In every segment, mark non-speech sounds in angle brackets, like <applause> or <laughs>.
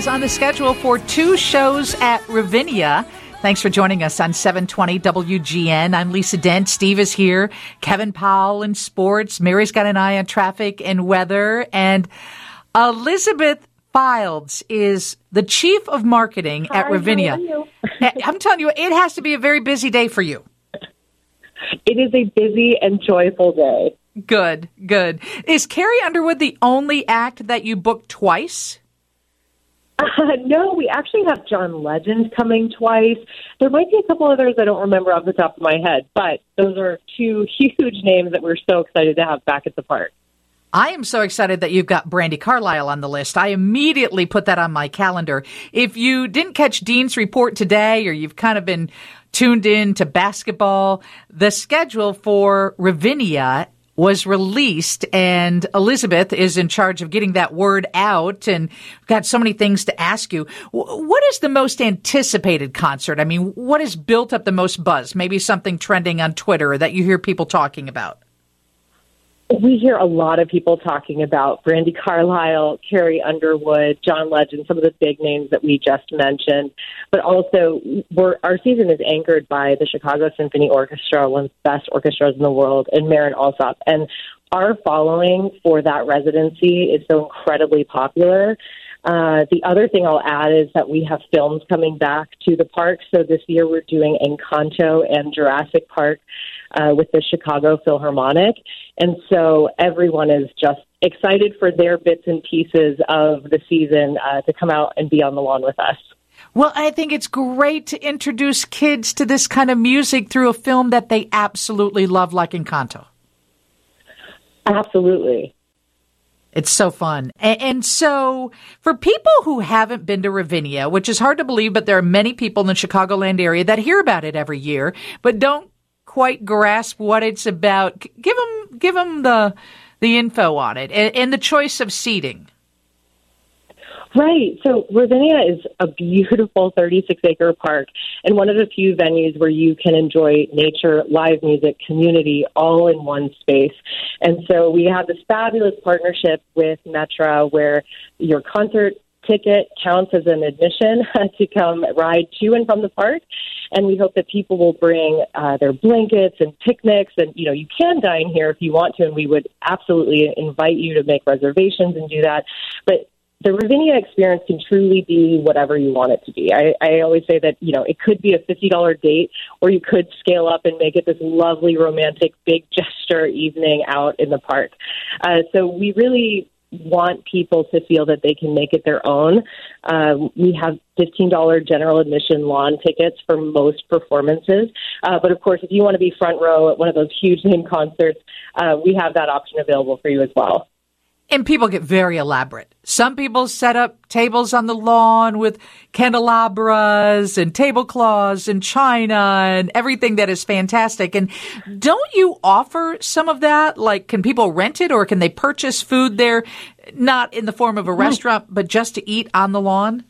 is on the schedule for two shows at Ravinia. Thanks for joining us on 720 WGN. I'm Lisa Dent. Steve is here. Kevin Powell in sports. Mary's got an eye on traffic and weather. And Elizabeth Fildes is the chief of marketing Hi, at Ravinia. <laughs> I'm telling you, it has to be a very busy day for you. It is a busy and joyful day. Good, good. Is Carrie Underwood the only act that you booked twice? <laughs> No, we actually have John Legend coming twice. There might be a couple others I don't remember off the top of my head, but those are two <laughs> huge names that we're so excited to have back at the park. I am so excited that you've got Brandi Carlile on the list. I immediately put that on my calendar. If you didn't catch Dean's report today or you've kind of been tuned in to basketball, the schedule for Ravinia was released and Elizabeth is in charge of getting that word out and got so many things to ask you. What is the most anticipated concert? I mean, what has built up the most buzz? Maybe something trending on Twitter that you hear people talking about we hear a lot of people talking about Brandi Carlile, Carrie Underwood, John Legend, some of the big names that we just mentioned. But also, our season is anchored by the Chicago Symphony Orchestra, one of the best orchestras in the world, and Marin Alsop. And our following for that residency is so incredibly popular. Uh, the other thing I'll add is that we have films coming back to the park. So this year we're doing Encanto and Jurassic Park uh, with the Chicago Philharmonic. And so everyone is just excited for their bits and pieces of the season uh, to come out and be on the lawn with us. Well, I think it's great to introduce kids to this kind of music through a film that they absolutely love, like Encanto. Absolutely. It's so fun. And, so, for people who haven't been to Ravinia, which is hard to believe, but there are many people in the Chicagoland area that hear about it every year, but don't quite grasp what it's about. Give them, give them the, the info on it and, and the choice of seating. Right. So Ravinia is a beautiful 36 acre park and one of the few venues where you can enjoy nature, live music, community all in one space. And so we have this fabulous partnership with Metra where your concert ticket counts as an admission <laughs> to come ride to and from the park. And we hope that people will bring uh, their blankets and picnics. And, you know, you can dine here if you want to, and we would absolutely invite you to make reservations and do that. But the Ravinia experience can truly be whatever you want it to be. I, I always say that, you know, it could be a $50 date or you could scale up and make it this lovely, romantic, big gesture evening out in the park. Uh, so we really want people to feel that they can make it their own. Uh, we have $15 general admission lawn tickets for most performances. Uh, but of course, if you want to be front row at one of those huge name concerts, uh, we have that option available for you as well. And people get very elaborate. Some people set up tables on the lawn with candelabras and tablecloths and china and everything that is fantastic. And don't you offer some of that? Like, can people rent it or can they purchase food there? Not in the form of a restaurant, but just to eat on the lawn?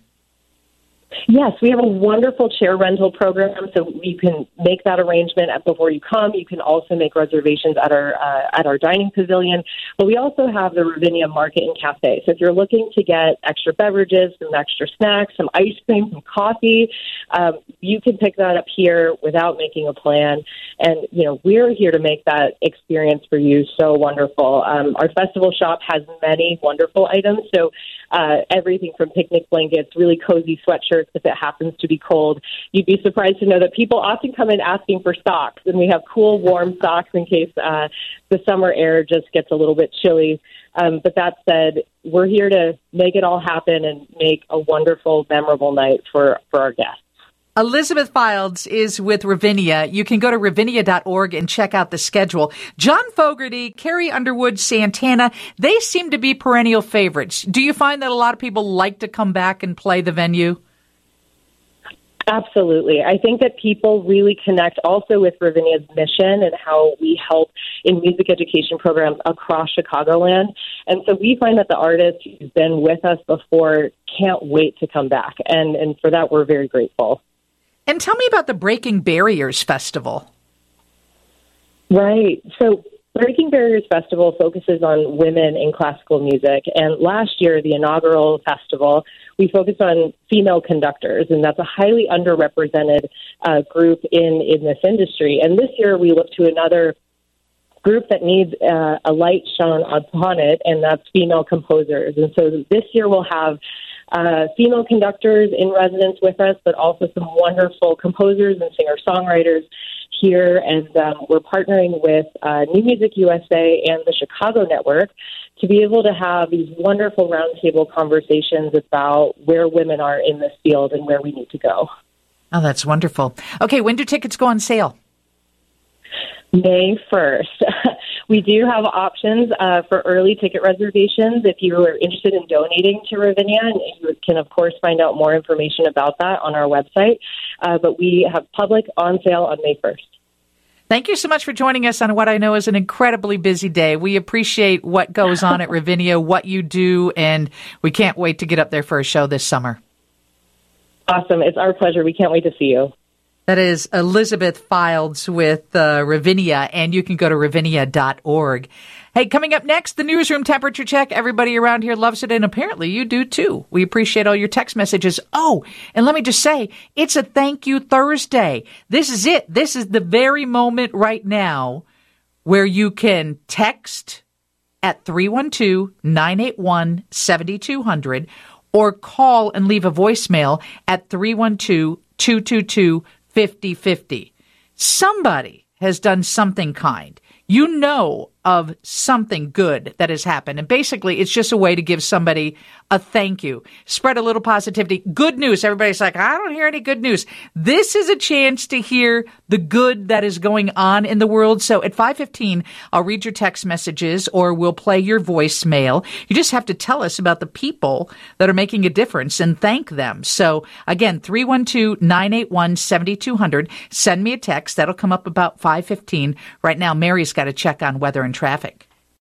Yes, we have a wonderful chair rental program, so you can make that arrangement before you come. You can also make reservations at our uh, at our dining pavilion. But we also have the Ravinia Market and Cafe. So if you're looking to get extra beverages, some extra snacks, some ice cream, some coffee, um, you can pick that up here without making a plan. And you know we're here to make that experience for you so wonderful. Um, our festival shop has many wonderful items. So uh, everything from picnic blankets, really cozy sweatshirts if it happens to be cold. You'd be surprised to know that people often come in asking for socks, and we have cool, warm socks in case uh, the summer air just gets a little bit chilly. Um, but that said, we're here to make it all happen and make a wonderful, memorable night for, for our guests. Elizabeth Fildes is with Ravinia. You can go to ravinia.org and check out the schedule. John Fogerty, Carrie Underwood, Santana, they seem to be perennial favorites. Do you find that a lot of people like to come back and play the venue? Absolutely. I think that people really connect also with Ravinia's mission and how we help in music education programs across Chicagoland. And so we find that the artists who've been with us before can't wait to come back. And, and for that, we're very grateful. And tell me about the Breaking Barriers Festival. Right. So Breaking Barriers Festival focuses on women in classical music. And last year, the inaugural festival, we focused on female conductors, and that's a highly underrepresented uh, group in, in this industry. And this year, we look to another group that needs uh, a light shone upon it, and that's female composers. And so this year, we'll have uh, female conductors in residence with us, but also some wonderful composers and singer songwriters here, and um, we're partnering with uh, New Music USA and the Chicago Network to be able to have these wonderful roundtable conversations about where women are in this field and where we need to go. Oh, that's wonderful. Okay, when do tickets go on sale? May 1st. <laughs> we do have options uh, for early ticket reservations if you are interested in donating to Ravinia, and you can, of course, find out more information about that on our website. Uh, but we have public on sale on May 1st. Thank you so much for joining us on what I know is an incredibly busy day. We appreciate what goes on at <laughs> Ravinia, what you do, and we can't wait to get up there for a show this summer. Awesome. It's our pleasure. We can't wait to see you. That is Elizabeth Fildes with uh, Ravinia, and you can go to ravinia.org. Hey, coming up next, the newsroom temperature check. Everybody around here loves it, and apparently you do too. We appreciate all your text messages. Oh, and let me just say, it's a thank you Thursday. This is it. This is the very moment right now where you can text at 312 981 7200 or call and leave a voicemail at 312 222 50 50. Somebody has done something kind. You know of something good that has happened. And basically, it's just a way to give somebody a thank you. Spread a little positivity. Good news. Everybody's like, I don't hear any good news. This is a chance to hear the good that is going on in the world. So at 515, I'll read your text messages or we'll play your voicemail. You just have to tell us about the people that are making a difference and thank them. So again, 312-981-7200. Send me a text. That'll come up about 515. Right now, Mary's got to check on weather and traffic.